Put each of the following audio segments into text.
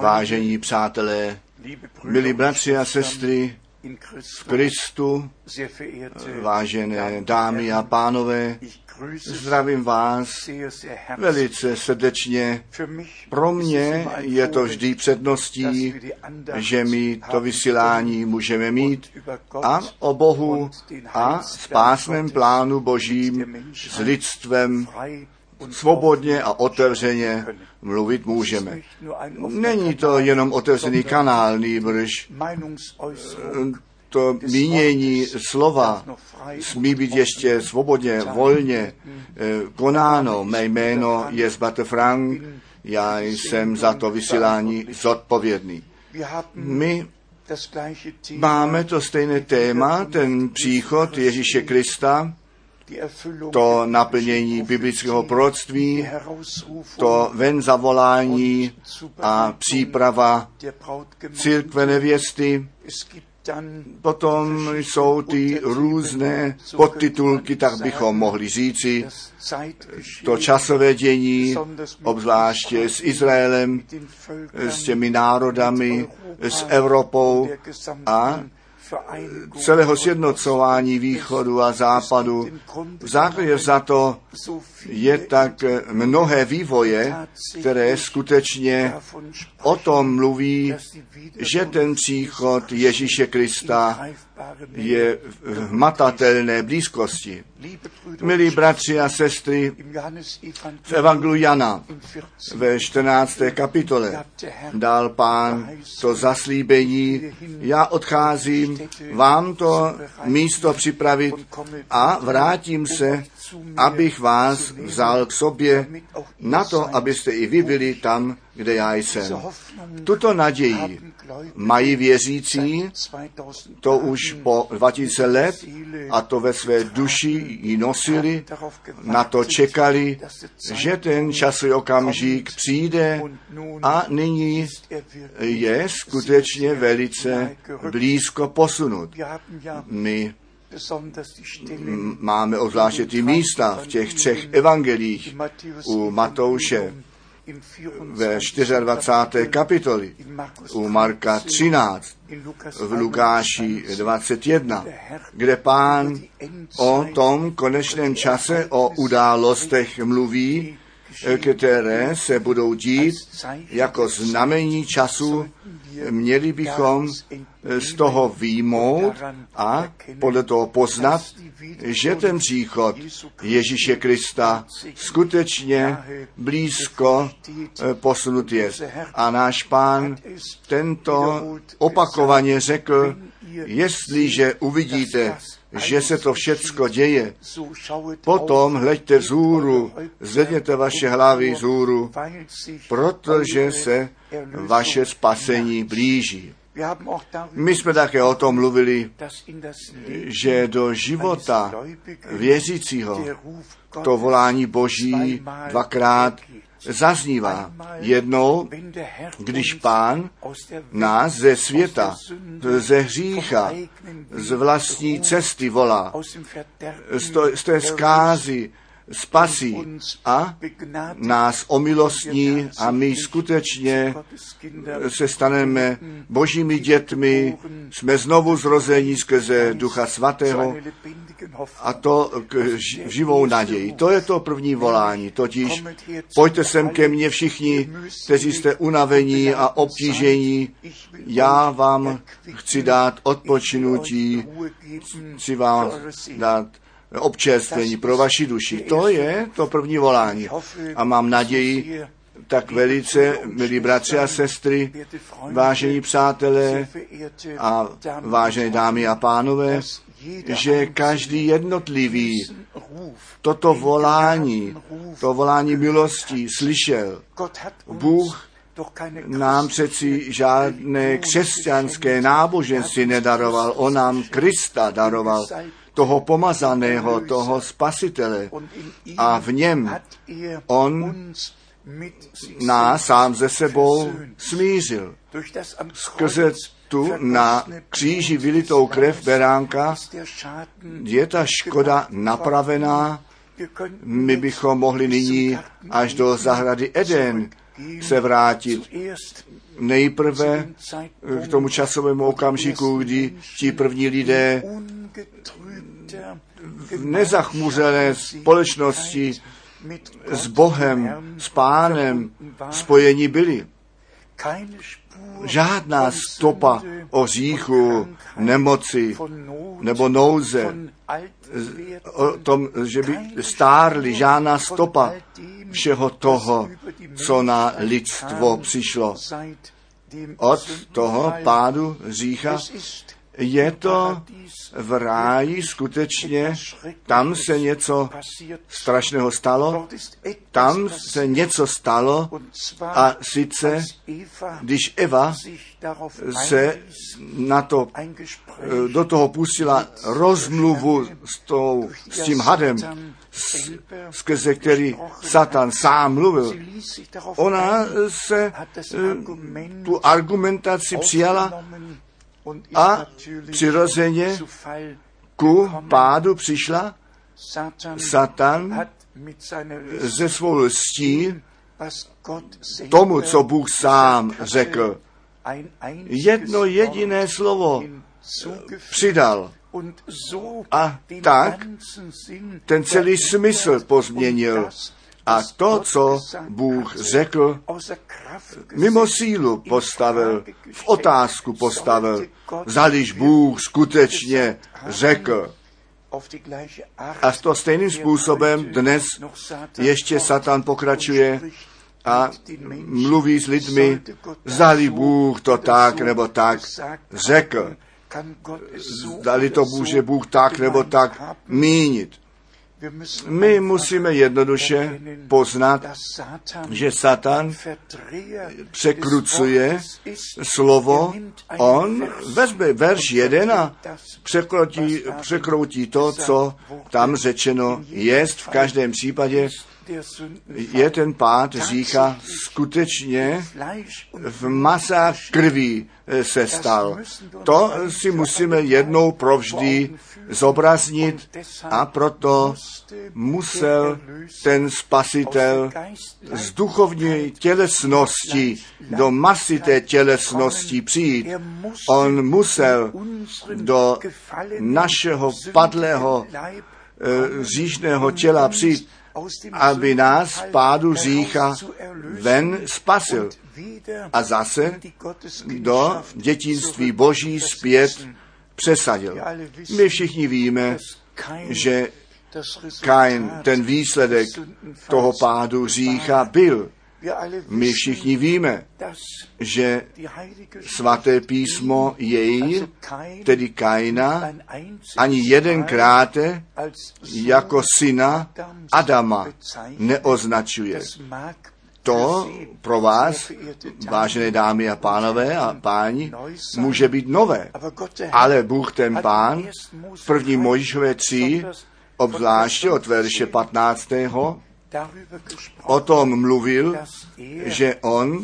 Vážení přátelé, milí bratři a sestry v Kristu, vážené dámy a pánové, zdravím vás velice srdečně. Pro mě je to vždy předností, že my to vysílání můžeme mít a o Bohu a spásném plánu Božím s lidstvem svobodně a otevřeně mluvit můžeme. Není to jenom otevřený kanál, nýbrž to mínění slova smí být ještě svobodně, volně konáno. Mé jméno je Zbate Frank, já jsem za to vysílání zodpovědný. My máme to stejné téma, ten příchod Ježíše Krista, to naplnění biblického proroctví, to ven zavolání a příprava církve nevěsty. Potom jsou ty různé podtitulky, tak bychom mohli říci, to časové dění, obzvláště s Izraelem, s těmi národami, s Evropou a celého sjednocování východu a západu. V základě za to je tak mnohé vývoje, které skutečně o tom mluví, že ten příchod Ježíše Krista je v matatelné blízkosti. Milí bratři a sestry, v Evangelu Jana ve 14. kapitole dal pán to zaslíbení, já odcházím vám to místo připravit a vrátím se, abych vás vzal k sobě na to, abyste i vy byli tam, kde já jsem. Tuto naději mají věřící, to už po 2000 let, a to ve své duši ji nosili, na to čekali, že ten časový okamžik přijde a nyní je skutečně velice blízko posunut. My máme obzvláště ty místa v těch třech evangelích u Matouše ve 24. kapitoli, u Marka 13, v Lukáši 21, kde pán o tom konečném čase, o událostech mluví, které se budou dít jako znamení času, měli bychom z toho výjmout a podle toho poznat, že ten příchod Ježíše Krista skutečně blízko posunut je. A náš pán tento opakovaně řekl, jestliže uvidíte, že se to všecko děje. Potom hleďte vzhůru, zvedněte vaše hlavy vzhůru, protože se vaše spasení blíží. My jsme také o tom mluvili, že do života věřícího to volání Boží dvakrát zaznívá. Jednou, když pán nás ze světa, ze hřícha, z vlastní cesty volá, z, to, z té zkázy, spasí a nás omilostní a my skutečně se staneme božími dětmi, jsme znovu zrození skrze Ducha Svatého a to k živou naději. To je to první volání, totiž pojďte sem ke mně všichni, kteří jste unavení a obtížení, já vám chci dát odpočinutí, chci vám dát občerstvení pro vaši duši. To je to první volání. A mám naději, tak velice, milí bratři a sestry, vážení přátelé a vážené dámy a pánové, že každý jednotlivý toto volání, to volání milostí slyšel. Bůh nám přeci žádné křesťanské náboženství nedaroval, on nám Krista daroval toho pomazaného, toho spasitele. A v něm on nás sám ze sebou smířil. Skrze tu na kříži vylitou krev beránka je ta škoda napravená. My bychom mohli nyní až do zahrady Eden se vrátit. Nejprve k tomu časovému okamžiku, kdy ti první lidé v nezachmuřené společnosti s Bohem, s Pánem spojení byli. Žádná stopa o říchu, nemoci nebo nouze, o tom, že by stárli, žádná stopa všeho toho, co na lidstvo přišlo. Od toho pádu řícha je to v ráji skutečně, tam se něco strašného stalo, tam se něco stalo a sice, když Eva se na to, do toho pustila rozmluvu s, tou, s tím hadem, skrze který Satan sám mluvil. Ona se tu argumentaci přijala a přirozeně ku pádu přišla Satan ze svou lstí tomu, co Bůh sám řekl. Jedno jediné slovo přidal. A tak ten celý smysl pozměnil. A to, co Bůh řekl, mimo sílu postavil, v otázku postavil, zaliž Bůh skutečně řekl. A to stejným způsobem dnes ještě Satan pokračuje a mluví s lidmi, zdali Bůh to tak nebo tak řekl. Zdali to může Bůh tak nebo tak mínit. My musíme jednoduše poznat, že Satan překrucuje slovo, on vezme verš jeden a překroutí, překroutí to, co tam řečeno je. V každém případě je ten pád řícha skutečně v masách krví se stal. To si musíme jednou provždy zobraznit a proto musel ten spasitel z duchovní tělesnosti do masy té tělesnosti přijít. On musel do našeho padlého říšného těla přijít, aby nás pádu řícha ven spasil a zase do dětinství Boží zpět přesadil. My všichni víme, že Kain, ten výsledek toho pádu řícha byl. My všichni víme, že svaté písmo jej, tedy Kaina, ani jedenkrát jako syna Adama neoznačuje. To pro vás, vážené dámy a pánové a páni, může být nové. Ale Bůh ten pán v první Mojžové 3, obzvláště od verše 15 o tom mluvil, že on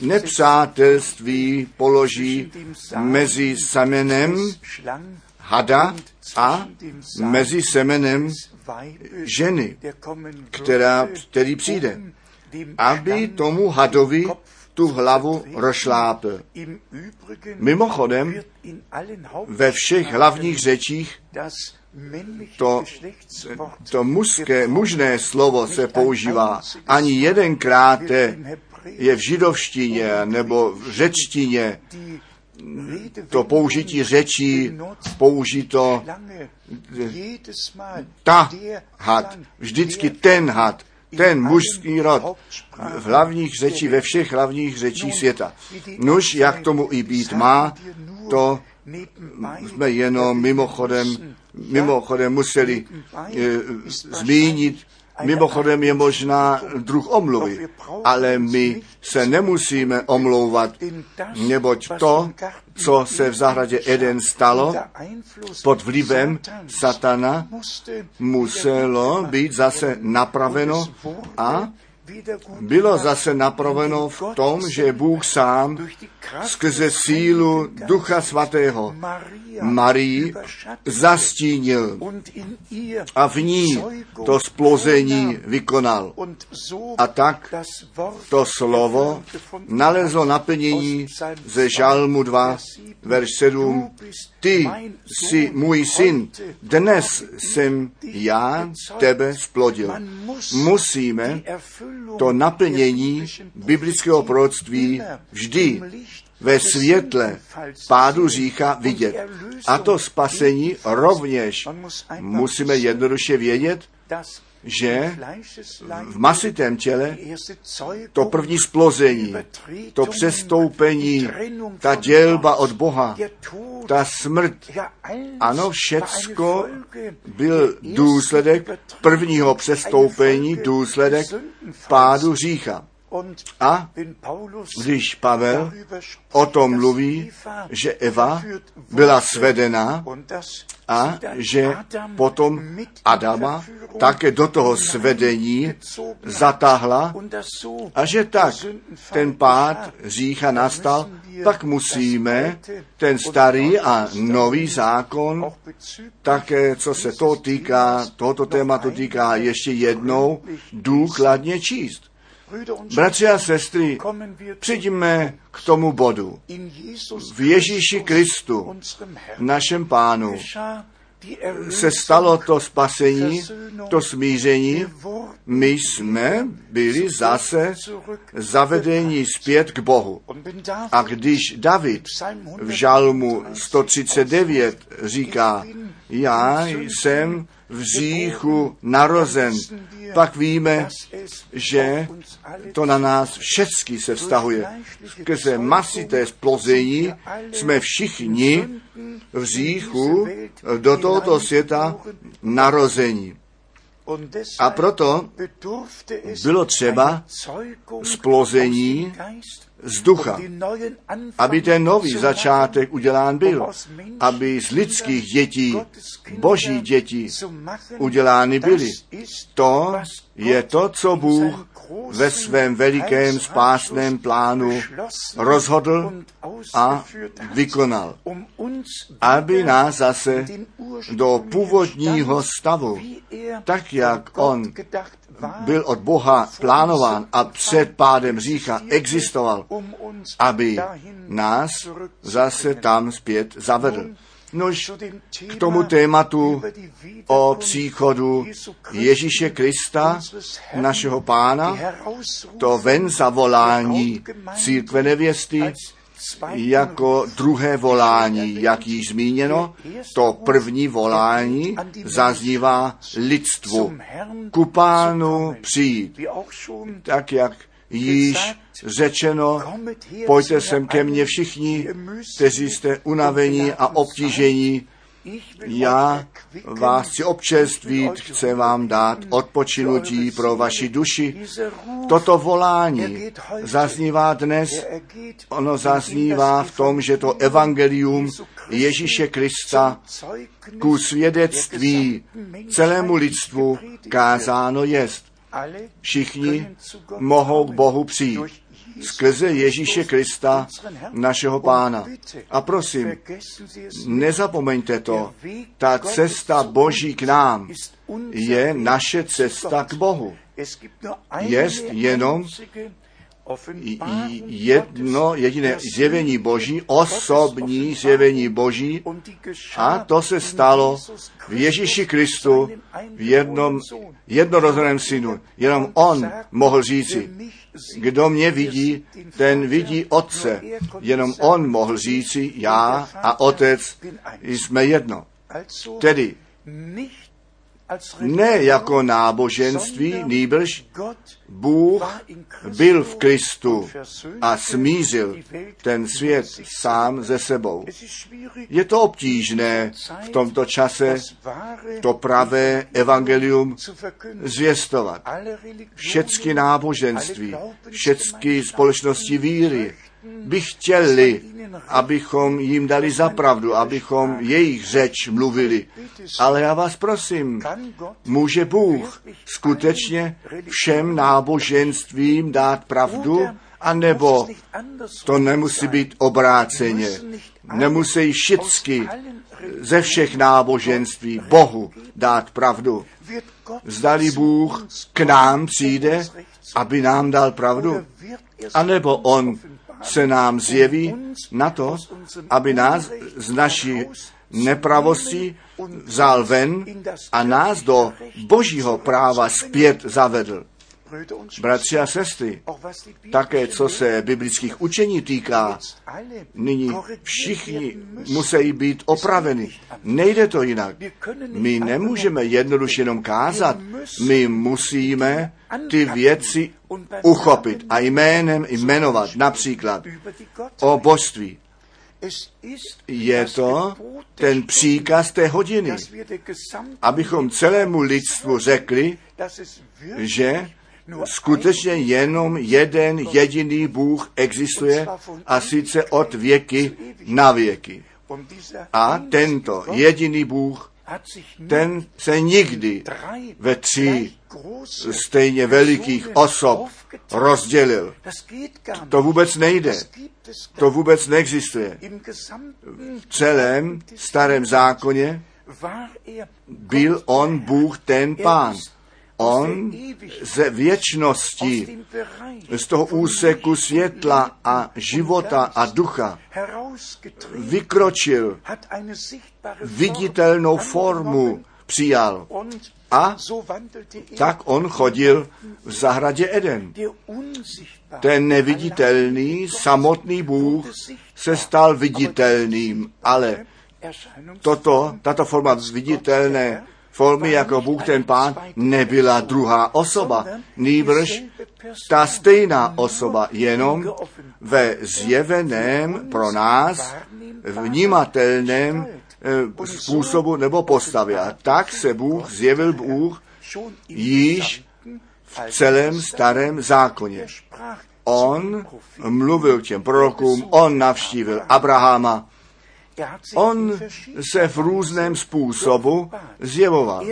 nepřátelství položí mezi semenem hada a mezi semenem ženy, která, který přijde, aby tomu hadovi tu hlavu rozšlápl. Mimochodem, ve všech hlavních řečích to, to mužské, mužné slovo se používá. Ani jedenkrát je v židovštině nebo v řečtině. To použití řečí použito ta had, vždycky ten had, ten mužský rod v hlavních řečí, ve všech hlavních řečí světa. Nuž, jak tomu i být má, to jsme jenom mimochodem, mimochodem museli e, zmínit, Mimochodem je možná druh omluvy, ale my se nemusíme omlouvat, neboť to, co se v zahradě Eden stalo, pod vlivem satana, muselo být zase napraveno a bylo zase napraveno v tom, že Bůh sám skrze sílu Ducha Svatého Marii zastínil a v ní to splození vykonal. A tak to slovo nalezlo naplnění ze Žalmu 2, verš 7. Ty jsi můj syn, dnes jsem já tebe splodil. Musíme to naplnění biblického proroctví vždy ve světle pádu řícha vidět. A to spasení rovněž musíme jednoduše vědět, že v masitém těle to první splození, to přestoupení, ta dělba od Boha, ta smrt, ano, všecko byl důsledek prvního přestoupení, důsledek pádu řícha. A když Pavel o tom mluví, že Eva byla svedena a že potom Adama také do toho svedení zatáhla a že tak ten pád řícha nastal, tak musíme ten starý a nový zákon, také co se to týká, tohoto tématu týká, ještě jednou důkladně číst. Bratři a sestry, přijďme k tomu bodu. V Ježíši Kristu, našem pánu, se stalo to spasení, to smíření, my jsme byli zase zavedeni zpět k Bohu. A když David v žalmu 139 říká, já jsem v říchu narozen, pak víme, že to na nás všechny se vztahuje. Skrze masité splození jsme všichni v říchu do tohoto světa narození. A proto bylo třeba splození z ducha, aby ten nový začátek udělán byl, aby z lidských dětí, boží děti udělány byly. To je to, co Bůh ve svém velikém spásném plánu rozhodl a vykonal, aby nás zase do původního stavu, tak jak on byl od Boha plánován a před pádem řícha existoval, aby nás zase tam zpět zavedl. Nož k tomu tématu o příchodu Ježíše Krista, našeho pána, to ven zavolání církve nevěsty, jako druhé volání, jak již zmíněno, to první volání zaznívá lidstvu, ku pánu přijít, tak jak již řečeno, pojďte sem ke mně všichni, kteří jste unavení a obtížení, já vás chci občerstvít, chci vám dát odpočinutí pro vaši duši. Toto volání zaznívá dnes, ono zaznívá v tom, že to evangelium Ježíše Krista ku svědectví celému lidstvu kázáno jest. Všichni mohou k Bohu přijít skrze Ježíše Krista, našeho pána. A prosím, nezapomeňte to, ta cesta Boží k nám je naše cesta k Bohu. Je jenom jedno jediné zjevení Boží, osobní zjevení Boží a to se stalo v Ježíši Kristu v jednom jednorozeném synu. Jenom on mohl říci, kdo mě vidí, ten vidí Otce. Jenom on mohl říci, já a Otec jsme jedno. Tedy ne jako náboženství, nýbrž Bůh byl v Kristu a smířil ten svět sám ze sebou. Je to obtížné v tomto čase to pravé evangelium zvěstovat. Všecky náboženství, všecky společnosti víry by chtěli, abychom jim dali zapravdu, abychom jejich řeč mluvili. Ale já vás prosím, může Bůh skutečně všem náboženstvím dát pravdu, anebo to nemusí být obráceně. Nemusí všichni ze všech náboženství Bohu dát pravdu. Zdali Bůh k nám přijde, aby nám dal pravdu, anebo On se nám zjeví na to, aby nás z naší nepravosti vzal ven a nás do božího práva zpět zavedl. Bratři a sestry, také co se biblických učení týká, nyní všichni musí být opraveni. Nejde to jinak. My nemůžeme jednoduše jenom kázat, my musíme ty věci uchopit a jménem jmenovat. Například o božství. Je to ten příkaz té hodiny, abychom celému lidstvu řekli, že skutečně jenom jeden jediný Bůh existuje a sice od věky na věky. A tento jediný Bůh, ten se nikdy ve tří stejně velikých osob rozdělil. To vůbec nejde. To vůbec neexistuje. V celém starém zákoně byl on Bůh ten pán. On ze věčnosti, z toho úseku světla a života a ducha vykročil, viditelnou formu přijal. A tak on chodil v zahradě Eden. Ten neviditelný, samotný Bůh se stal viditelným, ale toto, tato forma viditelné formy jako Bůh ten pán nebyla druhá osoba, nýbrž ta stejná osoba, jenom ve zjeveném pro nás vnímatelném eh, způsobu nebo postavě. A tak se Bůh zjevil Bůh již v celém starém zákoně. On mluvil těm prorokům, on navštívil Abrahama, On se v různém způsobu zjevoval.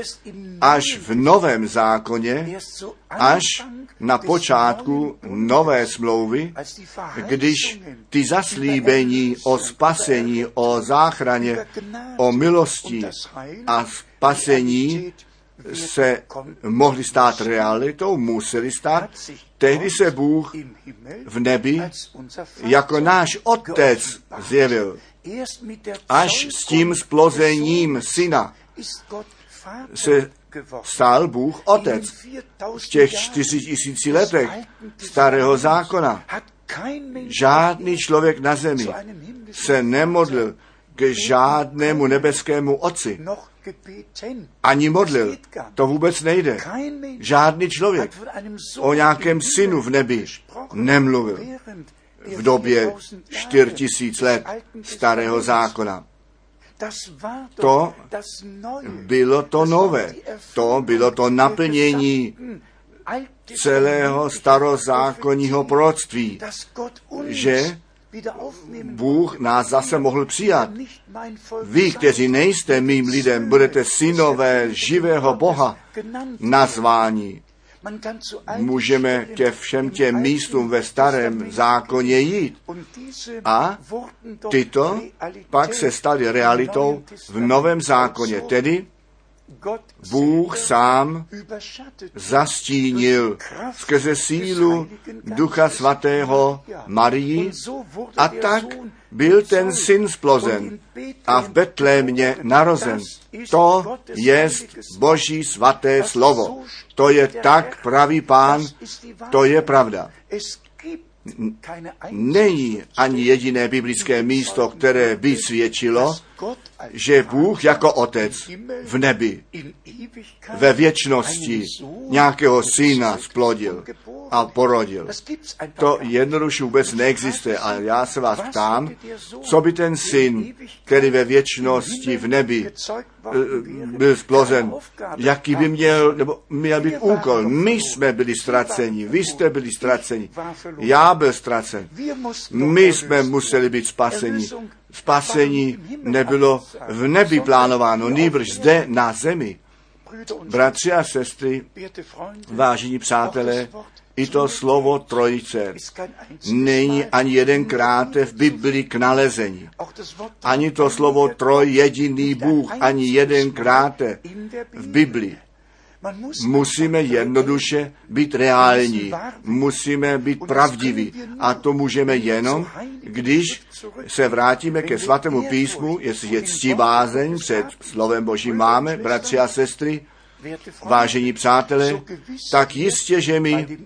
Až v Novém zákoně, až na počátku nové smlouvy, když ty zaslíbení o spasení, o záchraně, o milosti a spasení se mohly stát realitou, museli stát, tehdy se Bůh v nebi jako náš Otec zjevil. Až s tím splozením syna se stal Bůh Otec. V těch čtyři tisíci letech starého zákona žádný člověk na zemi se nemodlil k žádnému nebeskému otci. Ani modlil. To vůbec nejde. Žádný člověk o nějakém synu v nebi nemluvil v době 4000 let starého zákona. To bylo to nové, to bylo to naplnění celého starozákonního proroctví, že Bůh nás zase mohl přijat. Vy, kteří nejste mým lidem, budete synové živého Boha nazváni můžeme ke všem těm místům ve starém zákoně jít. A tyto pak se staly realitou v novém zákoně, tedy Bůh sám zastínil skrze sílu Ducha Svatého Marii a tak byl ten syn splozen a v Betlémě narozen. To je Boží svaté slovo. To je tak pravý pán, to je pravda. Není ani jediné biblické místo, které by svědčilo, že Bůh jako otec v nebi, ve věčnosti nějakého syna splodil a porodil. To jednoduše vůbec neexistuje. A já se vás ptám, co by ten syn, který ve věčnosti v nebi eh, byl splozen, jaký by měl, nebo měl být úkol. My jsme byli ztraceni, vy jste byli ztraceni, já byl ztracen. My jsme museli být spaseni. Spasení nebylo v nebi plánováno, nýbrž zde na zemi. Bratři a sestry, vážení přátelé, i to slovo trojice není ani jedenkrát v Biblii k nalezení. Ani to slovo troj jediný Bůh ani jedenkrát v Biblii. Musíme jednoduše být reální, musíme být pravdiví. A to můžeme jenom, když se vrátíme ke svatému písmu, jestliže ctí bázeň před slovem Božím máme, bratři a sestry, vážení přátelé, tak jistě, že my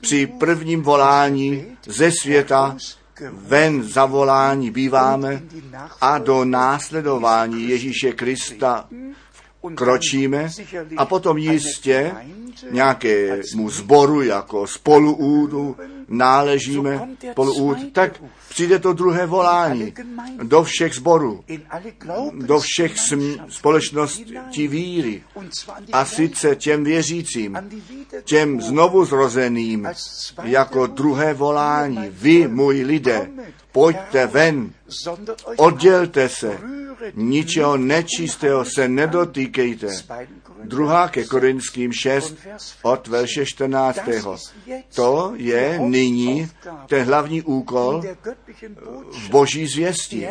při prvním volání ze světa ven zavolání býváme a do následování Ježíše Krista kročíme a potom jistě nějakému sboru jako spoluúdu náležíme spoluúd, tak přijde to druhé volání do všech sborů, do všech společností víry a sice těm věřícím, těm znovu zrozeným jako druhé volání. Vy, můj lidé, pojďte ven, oddělte se, ničeho nečistého se nedotýkejte. Druhá ke Korinským 6 od verše 14. To je nyní ten hlavní úkol boží zvěsti.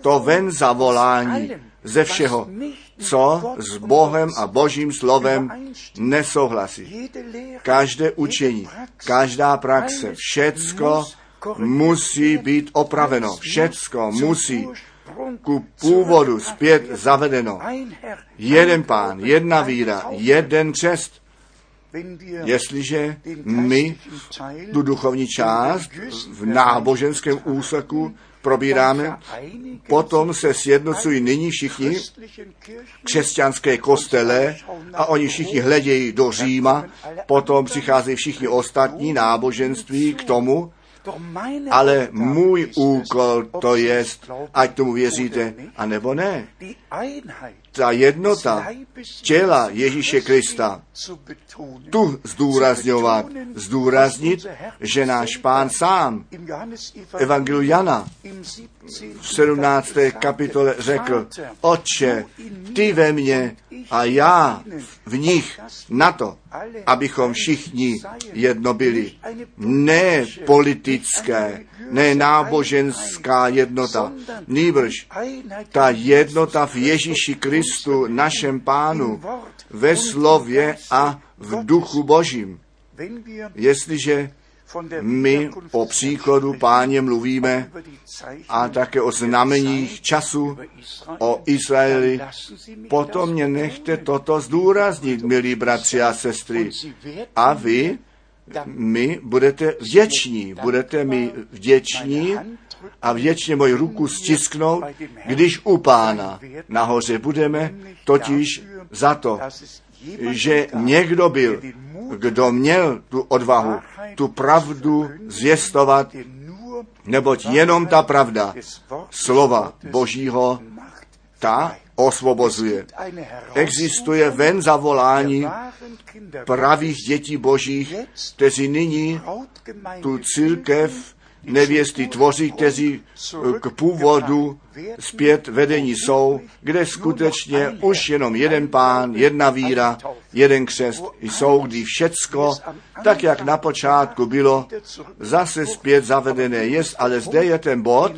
To ven zavolání ze všeho, co s Bohem a božím slovem nesouhlasí. Každé učení, každá praxe, všecko musí být opraveno. Všecko musí ku původu zpět zavedeno. Jeden pán, jedna víra, jeden křest. Jestliže my tu duchovní část v náboženském úseku probíráme, potom se sjednocují nyní všichni křesťanské kostele a oni všichni hledějí do Říma, potom přicházejí všichni ostatní náboženství k tomu, ale můj úkol to je, ať tomu věříte, anebo ne. Ta jednota těla Ježíše Krista, tu zdůrazňovat, zdůraznit, že náš pán sám, Evangeliu Jana, v 17. kapitole řekl, Otče, ty ve mně a já v nich na to, abychom všichni jedno byli. Ne politické, ne náboženská jednota, nýbrž ta jednota v Ježíši Kristu, našem pánu, ve slově a v duchu božím. Jestliže my o příkladu páně mluvíme a také o znameních času, o Izraeli. Potom mě nechte toto zdůraznit, milí bratři a sestry. A vy, my budete vděční, budete mi vděční a vděčně moji ruku stisknout, když u pána nahoře budeme, totiž za to, že někdo byl, kdo měl tu odvahu, tu pravdu zvěstovat, neboť jenom ta pravda slova Božího, ta osvobozuje. Existuje ven zavolání pravých dětí božích, kteří nyní tu církev nevěsty tvoří, kteří k původu zpět vedení jsou, kde skutečně už jenom jeden pán, jedna víra, jeden křest jsou, kdy všecko, tak jak na počátku bylo, zase zpět zavedené je, ale zde je ten bod,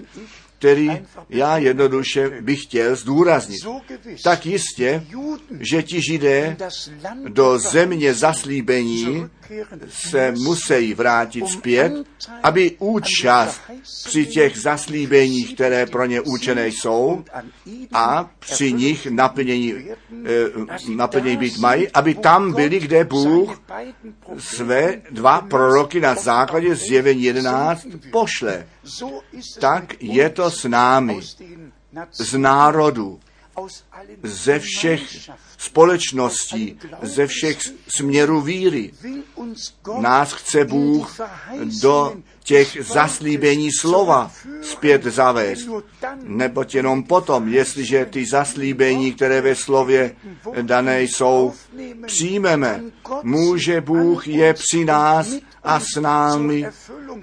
který já jednoduše bych chtěl zdůraznit. Tak jistě, že ti židé do země zaslíbení se musí vrátit zpět, aby účast při těch zaslíbeních, které pro ně účené jsou, a při nich naplnění, eh, naplnění být mají, aby tam byli, kde Bůh své dva proroky na základě zjevení 11 pošle. Tak je to s námi z národů, ze všech společností, ze všech směrů víry. Nás chce Bůh do těch zaslíbení slova zpět zavést. Neboť jenom potom, jestliže ty zaslíbení, které ve slově dané jsou, přijmeme, může Bůh je při nás a s námi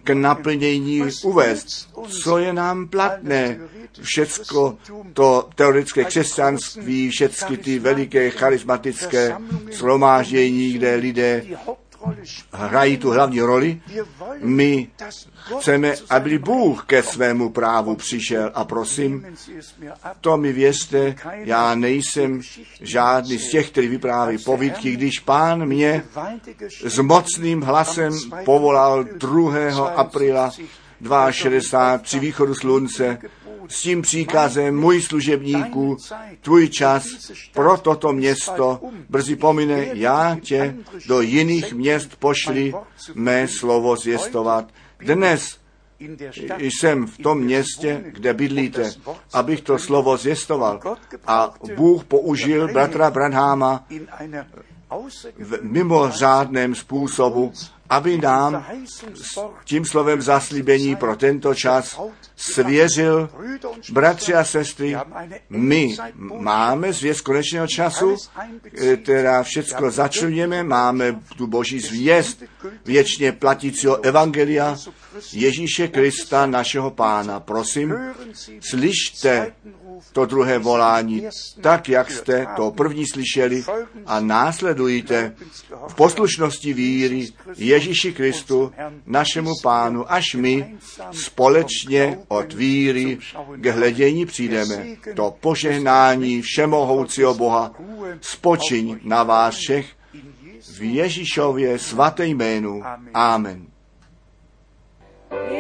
k naplnění uvést. Co je nám platné? Všecko to teoretické křesťanství, všechny ty veliké charismatické shromáždění, kde lidé hrají tu hlavní roli. My chceme, aby Bůh ke svému právu přišel a prosím, to mi věřte, já nejsem žádný z těch, který vypráví povídky, když pán mě s mocným hlasem povolal 2. apríla 62 při východu slunce s tím příkazem, můj služebníku, tvůj čas pro toto město brzy pomine, já tě do jiných měst pošli mé slovo zjistovat. Dnes jsem v tom městě, kde bydlíte, abych to slovo zjistoval. A Bůh použil bratra Branháma v mimořádném způsobu, aby nám s tím slovem zaslíbení pro tento čas svěřil, bratři a sestry, my máme zvěst konečného času, která všecko začneme, máme tu boží zvěst věčně platícího evangelia Ježíše Krista, našeho pána. Prosím, slyšte to druhé volání, tak jak jste to první slyšeli a následujte v poslušnosti víry Ježíši Kristu, našemu pánu, až my společně od víry k hledění přijdeme. To požehnání všemohoucího Boha spočiň na vás všech v Ježíšově svaté jménu. Amen. Yeah.